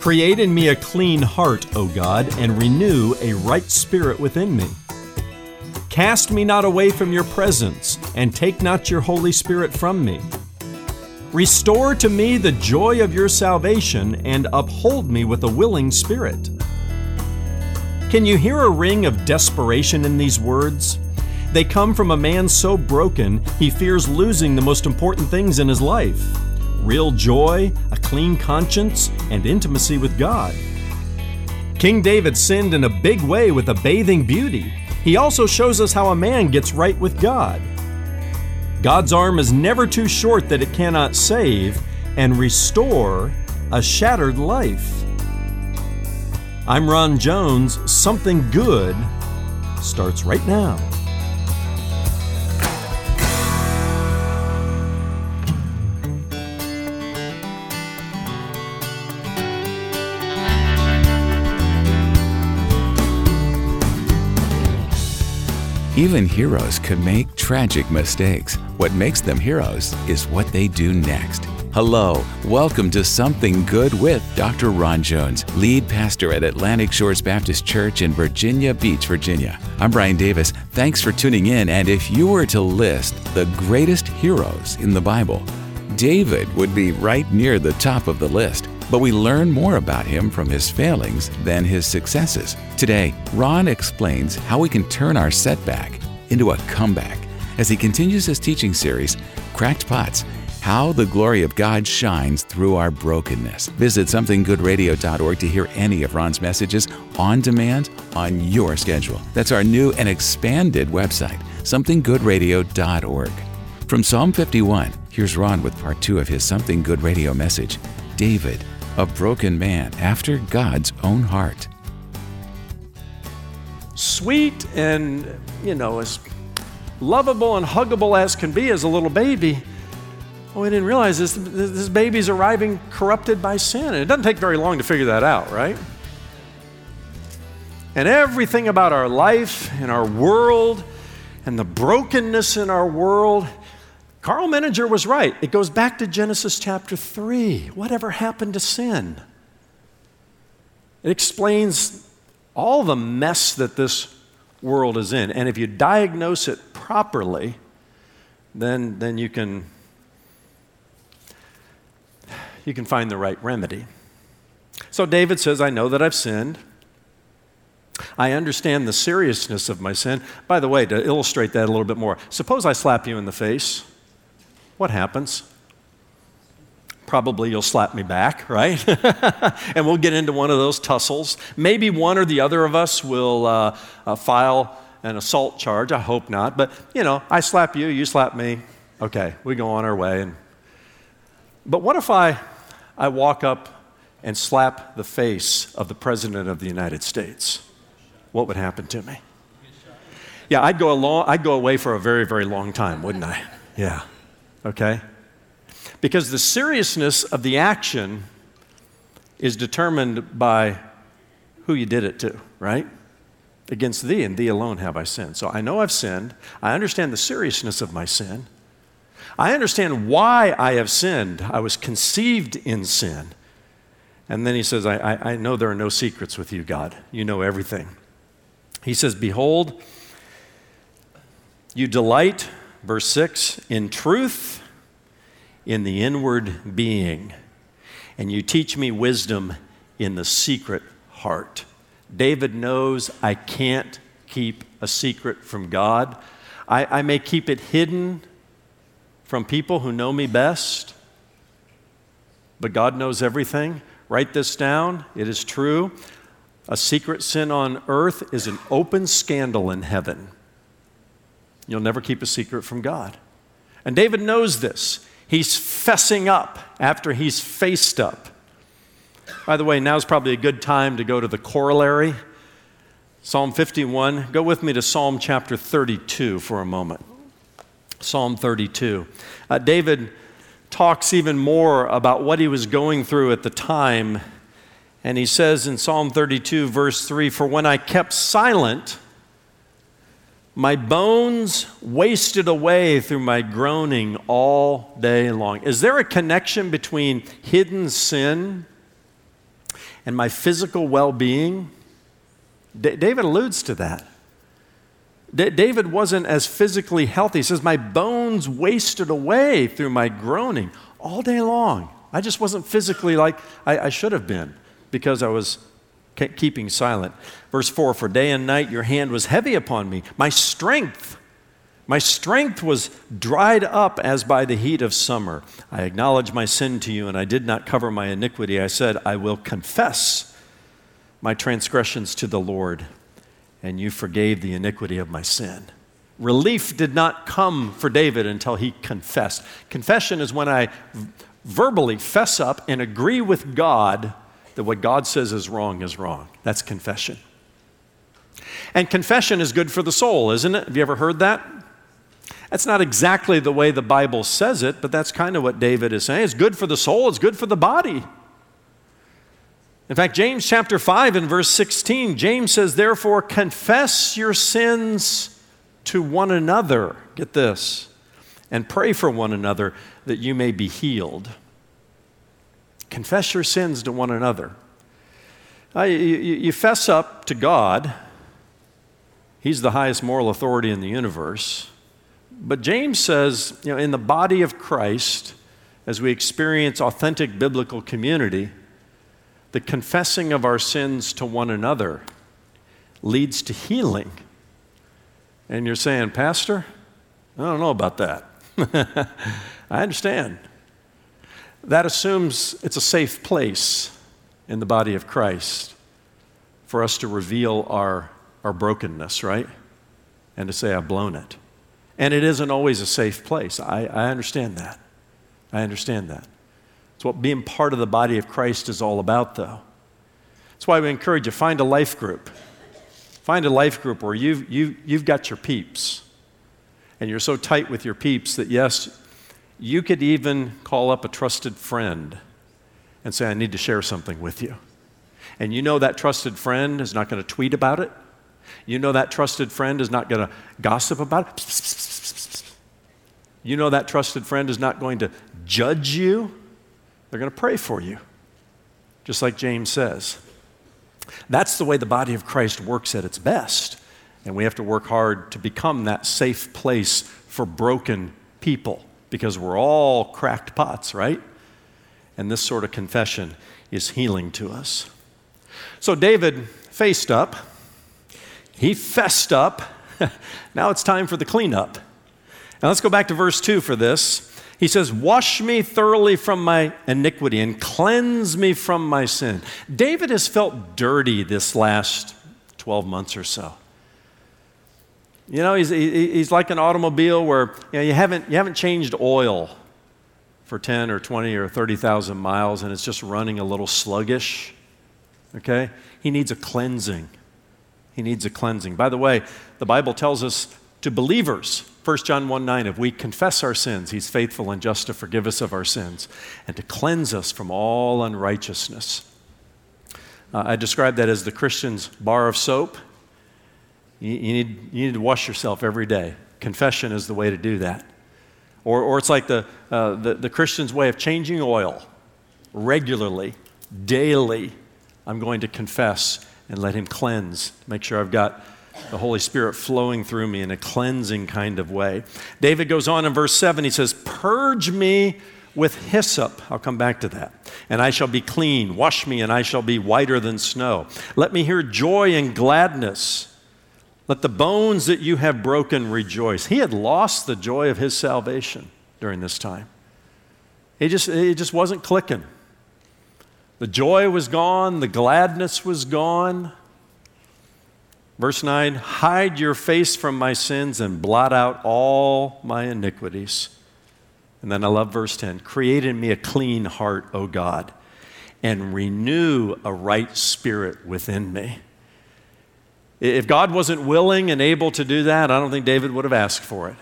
Create in me a clean heart, O God, and renew a right spirit within me. Cast me not away from your presence, and take not your Holy Spirit from me. Restore to me the joy of your salvation, and uphold me with a willing spirit. Can you hear a ring of desperation in these words? They come from a man so broken he fears losing the most important things in his life real joy, a clean conscience, and intimacy with God. King David sinned in a big way with a bathing beauty. He also shows us how a man gets right with God. God's arm is never too short that it cannot save and restore a shattered life. I'm Ron Jones. Something good starts right now. Even heroes can make tragic mistakes. What makes them heroes is what they do next. Hello, welcome to Something Good with Dr. Ron Jones, lead pastor at Atlantic Shores Baptist Church in Virginia Beach, Virginia. I'm Brian Davis. Thanks for tuning in. And if you were to list the greatest heroes in the Bible, David would be right near the top of the list. But we learn more about him from his failings than his successes. Today, Ron explains how we can turn our setback into a comeback as he continues his teaching series, Cracked Pots How the Glory of God Shines Through Our Brokenness. Visit somethinggoodradio.org to hear any of Ron's messages on demand on your schedule. That's our new and expanded website, somethinggoodradio.org. From Psalm 51, here's Ron with part two of his Something Good Radio message David a broken man after God's own heart. Sweet and, you know, as lovable and huggable as can be as a little baby. Oh, we didn't realize this, this baby's arriving corrupted by sin. And it doesn't take very long to figure that out, right? And everything about our life and our world and the brokenness in our world Karl Menninger was right. It goes back to Genesis chapter 3. Whatever happened to sin? It explains all the mess that this world is in. And if you diagnose it properly, then, then you, can, you can find the right remedy. So David says, I know that I've sinned. I understand the seriousness of my sin. By the way, to illustrate that a little bit more, suppose I slap you in the face what happens? Probably you'll slap me back, right? and we'll get into one of those tussles. Maybe one or the other of us will uh, uh, file an assault charge. I hope not. But, you know, I slap you, you slap me. Okay, we go on our way. And, but what if I, I walk up and slap the face of the President of the United States? What would happen to me? Yeah, I'd go, along, I'd go away for a very, very long time, wouldn't I? Yeah okay? Because the seriousness of the action is determined by who you did it to, right? Against thee and thee alone have I sinned. So I know I've sinned. I understand the seriousness of my sin. I understand why I have sinned. I was conceived in sin. And then he says, I, I, I know there are no secrets with you, God. You know everything. He says, Behold, you delight verse 6 in truth, in the inward being, and you teach me wisdom in the secret heart. David knows I can't keep a secret from God. I, I may keep it hidden from people who know me best, but God knows everything. Write this down. It is true. A secret sin on earth is an open scandal in heaven. You'll never keep a secret from God. And David knows this. He's fessing up after he's faced up. By the way, now's probably a good time to go to the corollary. Psalm 51. Go with me to Psalm chapter 32 for a moment. Psalm 32. Uh, David talks even more about what he was going through at the time. And he says in Psalm 32, verse 3 For when I kept silent, my bones wasted away through my groaning all day long. Is there a connection between hidden sin and my physical well being. D- David alludes to that. D- David wasn't as physically healthy. He says, My bones wasted away through my groaning all day long. I just wasn't physically like I, I should have been because I was keeping silent. Verse 4 For day and night your hand was heavy upon me. My strength, my strength was dried up as by the heat of summer. I acknowledged my sin to you, and I did not cover my iniquity. I said, I will confess my transgressions to the Lord, and you forgave the iniquity of my sin. Relief did not come for David until he confessed. Confession is when I verbally fess up and agree with God that what God says is wrong is wrong. That's confession. And confession is good for the soul, isn't it? Have you ever heard that? That's not exactly the way the Bible says it, but that's kind of what David is saying. It's good for the soul, it's good for the body. In fact, James chapter 5 and verse 16, James says, Therefore, confess your sins to one another. Get this. And pray for one another that you may be healed. Confess your sins to one another. Uh, you, you fess up to God, He's the highest moral authority in the universe. But James says, you know, in the body of Christ, as we experience authentic biblical community, the confessing of our sins to one another leads to healing. And you're saying, Pastor, I don't know about that. I understand. That assumes it's a safe place in the body of Christ for us to reveal our, our brokenness, right? And to say, I've blown it. And it isn't always a safe place. I, I understand that. I understand that. It's what being part of the body of Christ is all about, though. That's why we encourage you find a life group. Find a life group where you've, you, you've got your peeps. And you're so tight with your peeps that, yes, you could even call up a trusted friend and say, I need to share something with you. And you know that trusted friend is not going to tweet about it. You know that trusted friend is not going to gossip about it. You know that trusted friend is not going to judge you. They're going to pray for you, just like James says. That's the way the body of Christ works at its best. And we have to work hard to become that safe place for broken people because we're all cracked pots, right? And this sort of confession is healing to us. So David faced up, he fessed up. now it's time for the cleanup. Now let's go back to verse 2 for this. He says, Wash me thoroughly from my iniquity and cleanse me from my sin. David has felt dirty this last 12 months or so. You know, he's, he's like an automobile where you, know, you, haven't, you haven't changed oil for 10 or 20 or 30,000 miles and it's just running a little sluggish. Okay? He needs a cleansing. He needs a cleansing. By the way, the Bible tells us to believers, 1 John 1 9, if we confess our sins, he's faithful and just to forgive us of our sins and to cleanse us from all unrighteousness. Uh, I describe that as the Christian's bar of soap. You, you, need, you need to wash yourself every day. Confession is the way to do that. Or, or it's like the, uh, the, the Christian's way of changing oil regularly, daily. I'm going to confess and let Him cleanse, make sure I've got the Holy Spirit flowing through me in a cleansing kind of way. David goes on in verse 7, he says, Purge me with hyssop. I'll come back to that. And I shall be clean. Wash me, and I shall be whiter than snow. Let me hear joy and gladness let the bones that you have broken rejoice. He had lost the joy of his salvation during this time. He just, it just wasn't clicking. The joy was gone, the gladness was gone. Verse 9 Hide your face from my sins and blot out all my iniquities. And then I love verse 10 Create in me a clean heart, O God, and renew a right spirit within me. If God wasn't willing and able to do that, I don't think David would have asked for it.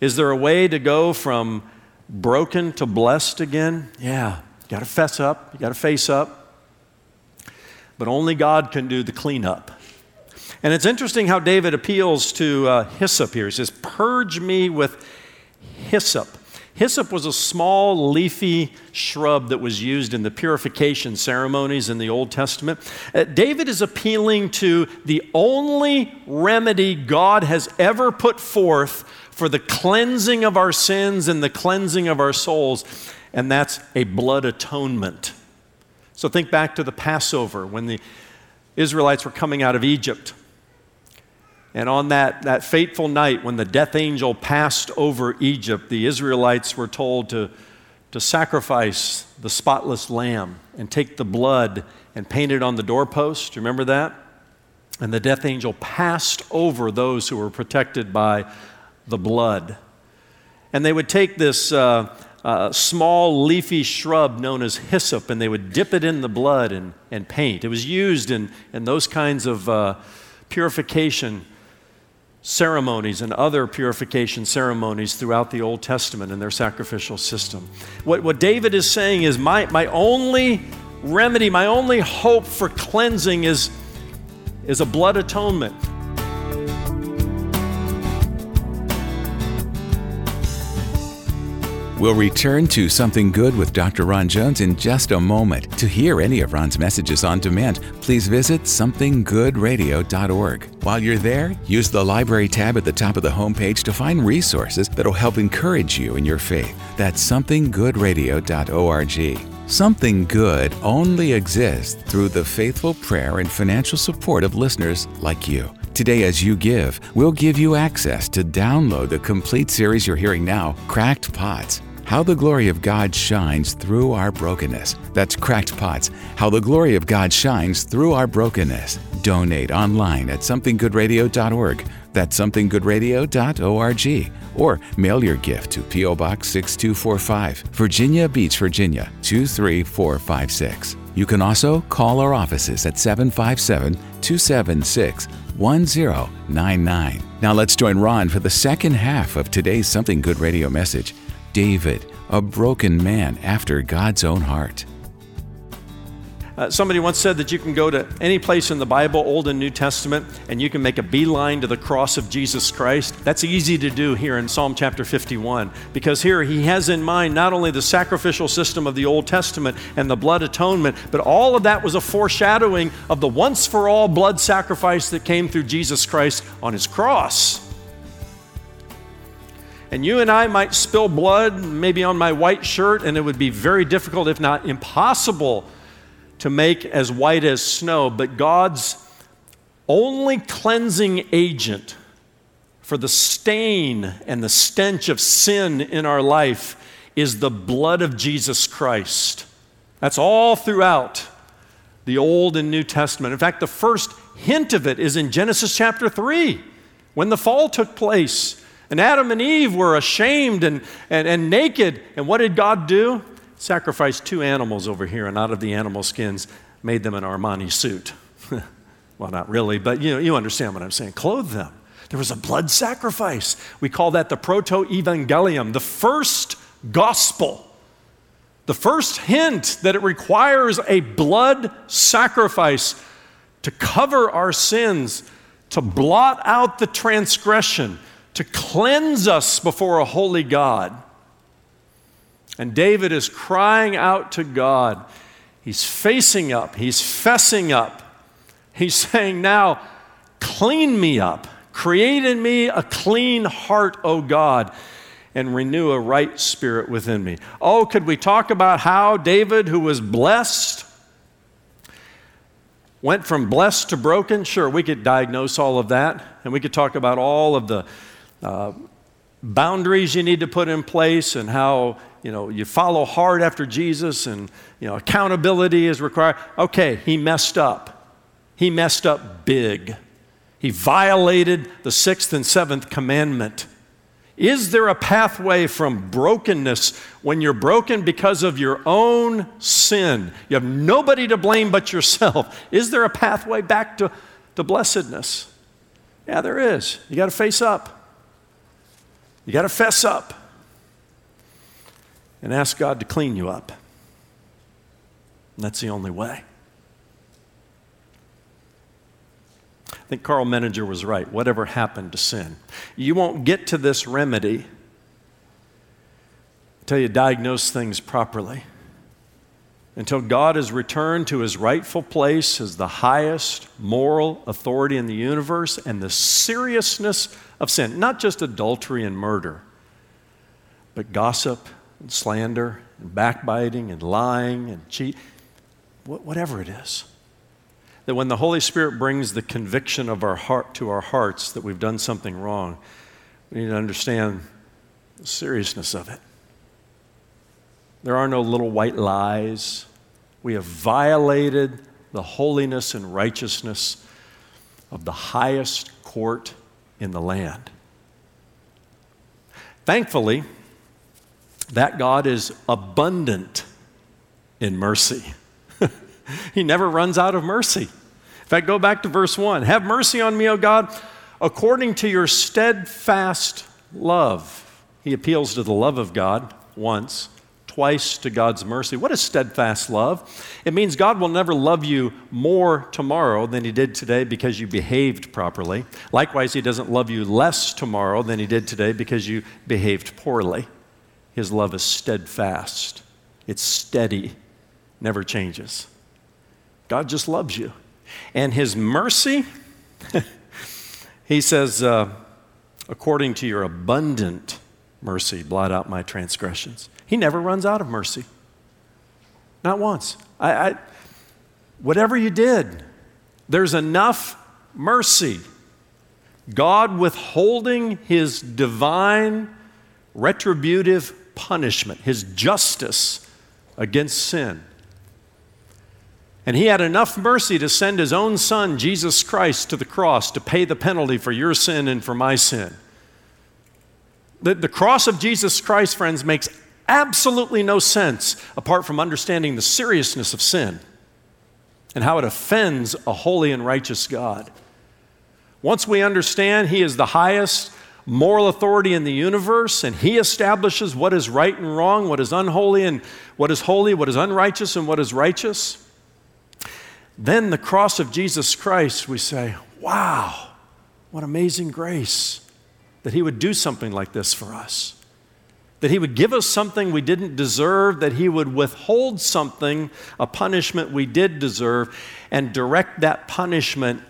Is there a way to go from broken to blessed again? Yeah. You got to fess up, you got to face up. But only God can do the cleanup. And it's interesting how David appeals to uh, hyssop here. He says, Purge me with hyssop. Hyssop was a small, leafy shrub that was used in the purification ceremonies in the Old Testament. Uh, David is appealing to the only remedy God has ever put forth for the cleansing of our sins and the cleansing of our souls, and that's a blood atonement. So think back to the Passover when the Israelites were coming out of Egypt. And on that, that fateful night when the death angel passed over Egypt, the Israelites were told to, to sacrifice the spotless lamb and take the blood and paint it on the doorpost. Do you remember that? And the death angel passed over those who were protected by the blood. And they would take this uh, uh, small leafy shrub known as hyssop and they would dip it in the blood and, and paint. It was used in, in those kinds of uh, purification ceremonies and other purification ceremonies throughout the Old Testament and their sacrificial system. What, what David is saying is my, my only remedy, my only hope for cleansing is, is a blood atonement. We'll return to Something Good with Dr. Ron Jones in just a moment. To hear any of Ron's messages on demand, please visit somethinggoodradio.org. While you're there, use the Library tab at the top of the homepage to find resources that'll help encourage you in your faith. That's somethinggoodradio.org. Something good only exists through the faithful prayer and financial support of listeners like you. Today, as you give, we'll give you access to download the complete series you're hearing now, Cracked Pots. How the Glory of God Shines Through Our Brokenness. That's Cracked Pots. How the Glory of God Shines Through Our Brokenness. Donate online at somethinggoodradio.org. That's somethinggoodradio.org. Or mail your gift to P.O. Box 6245, Virginia Beach, Virginia 23456. You can also call our offices at 757 276 1099. Now let's join Ron for the second half of today's Something Good radio message. David, a broken man after God's own heart. Uh, somebody once said that you can go to any place in the Bible, Old and New Testament, and you can make a beeline to the cross of Jesus Christ. That's easy to do here in Psalm chapter 51, because here he has in mind not only the sacrificial system of the Old Testament and the blood atonement, but all of that was a foreshadowing of the once for all blood sacrifice that came through Jesus Christ on his cross. And you and I might spill blood, maybe on my white shirt, and it would be very difficult, if not impossible, to make as white as snow. But God's only cleansing agent for the stain and the stench of sin in our life is the blood of Jesus Christ. That's all throughout the Old and New Testament. In fact, the first hint of it is in Genesis chapter 3 when the fall took place. And Adam and Eve were ashamed and, and, and naked. And what did God do? Sacrificed two animals over here, and out of the animal skins, made them an Armani suit. well, not really, but you, know, you understand what I'm saying. Clothe them. There was a blood sacrifice. We call that the proto evangelium, the first gospel. The first hint that it requires a blood sacrifice to cover our sins, to blot out the transgression, to cleanse us before a holy God. And David is crying out to God. He's facing up, he's fessing up. He's saying, Now, clean me up. Create in me a clean heart, O God, and renew a right spirit within me. Oh, could we talk about how David, who was blessed, went from blessed to broken? Sure, we could diagnose all of that, and we could talk about all of the uh, boundaries you need to put in place and how you know you follow hard after jesus and you know accountability is required. Okay he messed up. He messed up big. He violated the sixth and seventh commandment. Is there a pathway from brokenness when you're broken because of your own sin? You have nobody to blame but yourself. Is there a pathway back to, to blessedness? Yeah there is. You got to face up you got to fess up and ask God to clean you up. And that's the only way. I think Karl Menninger was right. Whatever happened to sin? You won't get to this remedy until you diagnose things properly, until God has returned to his rightful place as the highest moral authority in the universe and the seriousness of sin, not just adultery and murder, but gossip and slander and backbiting and lying and cheat, whatever it is. That when the Holy Spirit brings the conviction of our heart to our hearts that we've done something wrong, we need to understand the seriousness of it. There are no little white lies. We have violated the holiness and righteousness of the highest court in the land. Thankfully, that God is abundant in mercy. he never runs out of mercy. In fact, go back to verse 1. Have mercy on me, O God, according to your steadfast love. He appeals to the love of God once twice to God's mercy. What is steadfast love? It means God will never love you more tomorrow than He did today because you behaved properly. Likewise, He doesn't love you less tomorrow than He did today because you behaved poorly. His love is steadfast, it's steady, never changes. God just loves you. And His mercy, He says, uh, according to your abundant mercy, blot out my transgressions. He never runs out of mercy. Not once. I, I, whatever you did, there's enough mercy. God withholding his divine retributive punishment, his justice against sin. And he had enough mercy to send his own son, Jesus Christ, to the cross to pay the penalty for your sin and for my sin. The, the cross of Jesus Christ, friends, makes absolutely no sense apart from understanding the seriousness of sin and how it offends a holy and righteous God. Once we understand He is the highest moral authority in the universe and He establishes what is right and wrong, what is unholy and what is holy, what is unrighteous and what is righteous, then the cross of Jesus Christ, we say, wow, what amazing grace that He would do something like this for us that he would give us something we didn't deserve, that he would withhold something, a punishment we did deserve, and direct that punishment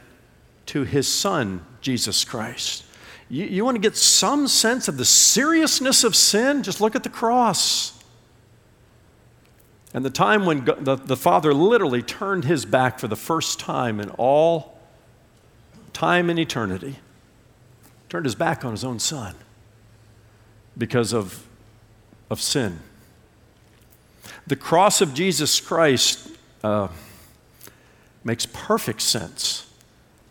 to his son, Jesus Christ. You, you want to get some sense of the seriousness of sin? Just look at the cross. And the time when the, the Father literally turned his back for the first time in all time and eternity, turned his back on his own son because of of sin. The cross of Jesus Christ uh, makes perfect sense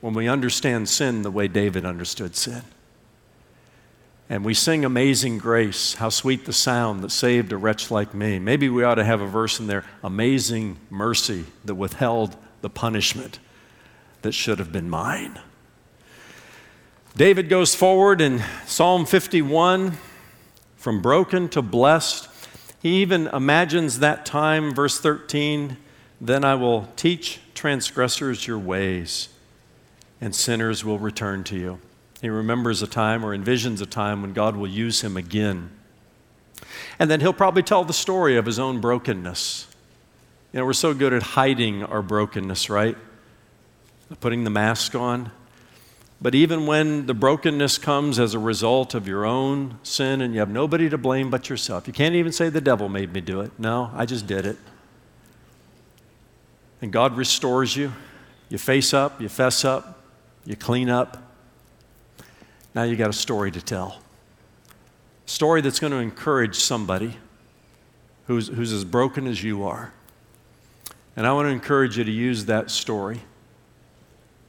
when we understand sin the way David understood sin. And we sing Amazing Grace, how sweet the sound that saved a wretch like me. Maybe we ought to have a verse in there Amazing mercy that withheld the punishment that should have been mine. David goes forward in Psalm 51 from broken to blessed. He even imagines that time, verse 13, then I will teach transgressors your ways, and sinners will return to you. He remembers a time or envisions a time when God will use him again. And then he'll probably tell the story of his own brokenness. You know, we're so good at hiding our brokenness, right? Putting the mask on. But even when the brokenness comes as a result of your own sin and you have nobody to blame but yourself, you can't even say the devil made me do it. No, I just did it. And God restores you. You face up, you fess up, you clean up. Now you got a story to tell. A story that's going to encourage somebody who's, who's as broken as you are. And I want to encourage you to use that story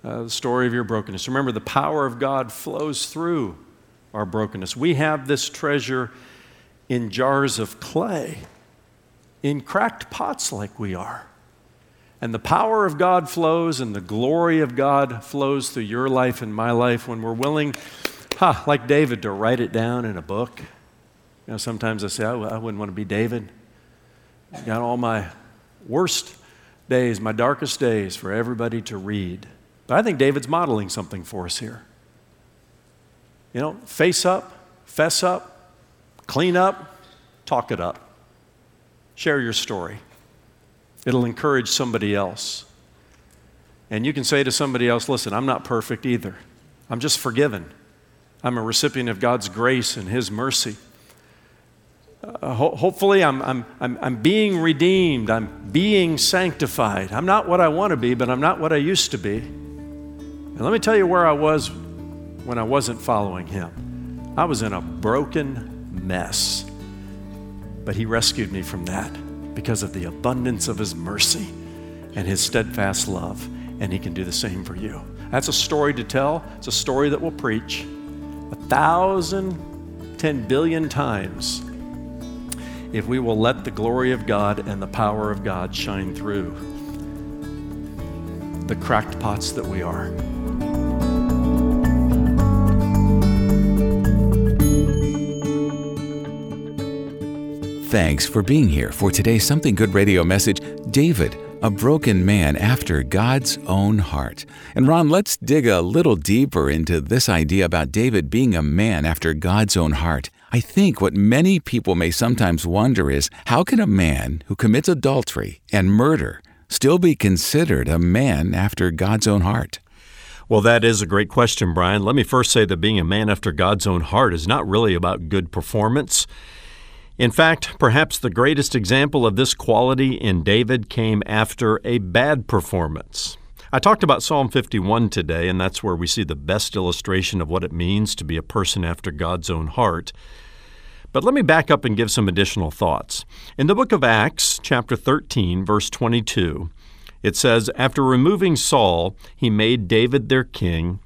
uh, the story of your brokenness. Remember, the power of God flows through our brokenness. We have this treasure in jars of clay, in cracked pots like we are. And the power of God flows and the glory of God flows through your life and my life when we're willing, huh, like David, to write it down in a book. You know, sometimes I say, I, I wouldn't want to be David. Got all my worst days, my darkest days for everybody to read. But I think David's modeling something for us here. You know, face up, fess up, clean up, talk it up. Share your story. It'll encourage somebody else. And you can say to somebody else, listen, I'm not perfect either. I'm just forgiven. I'm a recipient of God's grace and His mercy. Uh, ho- hopefully, I'm, I'm, I'm, I'm being redeemed. I'm being sanctified. I'm not what I want to be, but I'm not what I used to be. And let me tell you where I was when I wasn't following Him. I was in a broken mess. But He rescued me from that because of the abundance of His mercy and His steadfast love. And He can do the same for you. That's a story to tell, it's a story that we'll preach a thousand, ten billion times if we will let the glory of God and the power of God shine through the cracked pots that we are. Thanks for being here for today's Something Good radio message. David, a broken man after God's own heart. And Ron, let's dig a little deeper into this idea about David being a man after God's own heart. I think what many people may sometimes wonder is how can a man who commits adultery and murder still be considered a man after God's own heart? Well, that is a great question, Brian. Let me first say that being a man after God's own heart is not really about good performance. In fact, perhaps the greatest example of this quality in David came after a bad performance. I talked about Psalm 51 today, and that's where we see the best illustration of what it means to be a person after God's own heart. But let me back up and give some additional thoughts. In the book of Acts, chapter 13, verse 22, it says, After removing Saul, he made David their king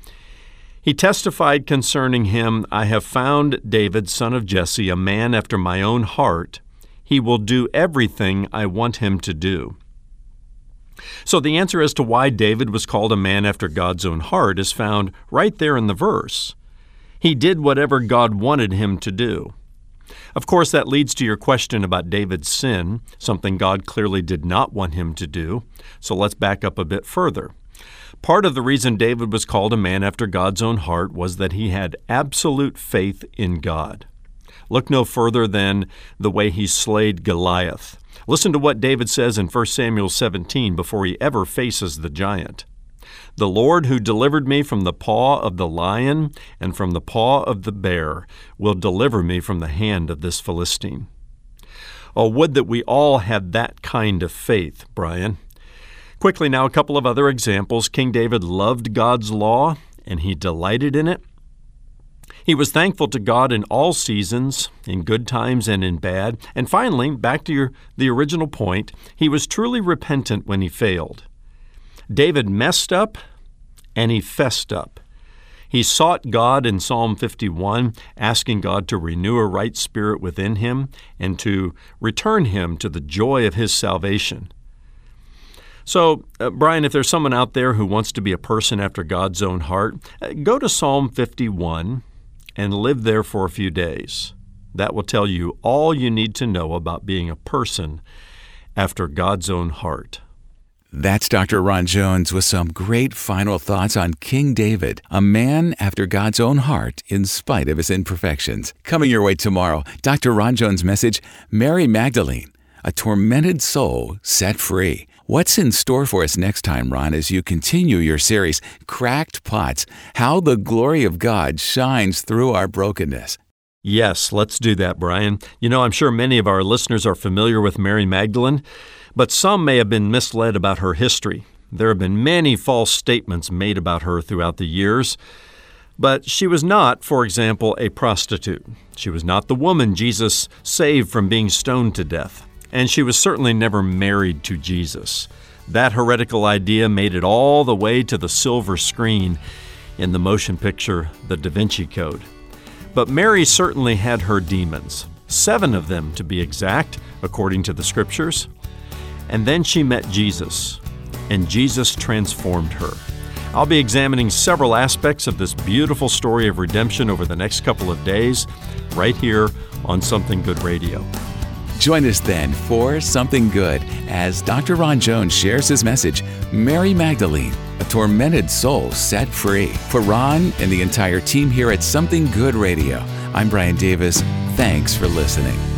he testified concerning him, I have found David, son of Jesse, a man after my own heart. He will do everything I want him to do. So, the answer as to why David was called a man after God's own heart is found right there in the verse. He did whatever God wanted him to do. Of course, that leads to your question about David's sin, something God clearly did not want him to do. So, let's back up a bit further. Part of the reason David was called a man after God's own heart was that he had absolute faith in God. Look no further than the way he slayed Goliath. Listen to what David says in 1 Samuel 17 before he ever faces the giant. The Lord who delivered me from the paw of the lion and from the paw of the bear will deliver me from the hand of this Philistine. Oh, would that we all had that kind of faith, Brian. Quickly now, a couple of other examples. King David loved God's law and he delighted in it. He was thankful to God in all seasons, in good times and in bad. And finally, back to your, the original point, he was truly repentant when he failed. David messed up and he fessed up. He sought God in Psalm 51, asking God to renew a right spirit within him and to return him to the joy of his salvation. So, uh, Brian, if there's someone out there who wants to be a person after God's own heart, uh, go to Psalm 51 and live there for a few days. That will tell you all you need to know about being a person after God's own heart. That's Dr. Ron Jones with some great final thoughts on King David, a man after God's own heart in spite of his imperfections. Coming your way tomorrow, Dr. Ron Jones' message Mary Magdalene, a tormented soul set free. What's in store for us next time, Ron, as you continue your series, Cracked Pots How the Glory of God Shines Through Our Brokenness? Yes, let's do that, Brian. You know, I'm sure many of our listeners are familiar with Mary Magdalene, but some may have been misled about her history. There have been many false statements made about her throughout the years. But she was not, for example, a prostitute. She was not the woman Jesus saved from being stoned to death and she was certainly never married to Jesus. That heretical idea made it all the way to the silver screen in the motion picture The Da Vinci Code. But Mary certainly had her demons, seven of them to be exact, according to the scriptures. And then she met Jesus, and Jesus transformed her. I'll be examining several aspects of this beautiful story of redemption over the next couple of days, right here on Something Good Radio. Join us then for Something Good as Dr. Ron Jones shares his message Mary Magdalene, a tormented soul set free. For Ron and the entire team here at Something Good Radio, I'm Brian Davis. Thanks for listening.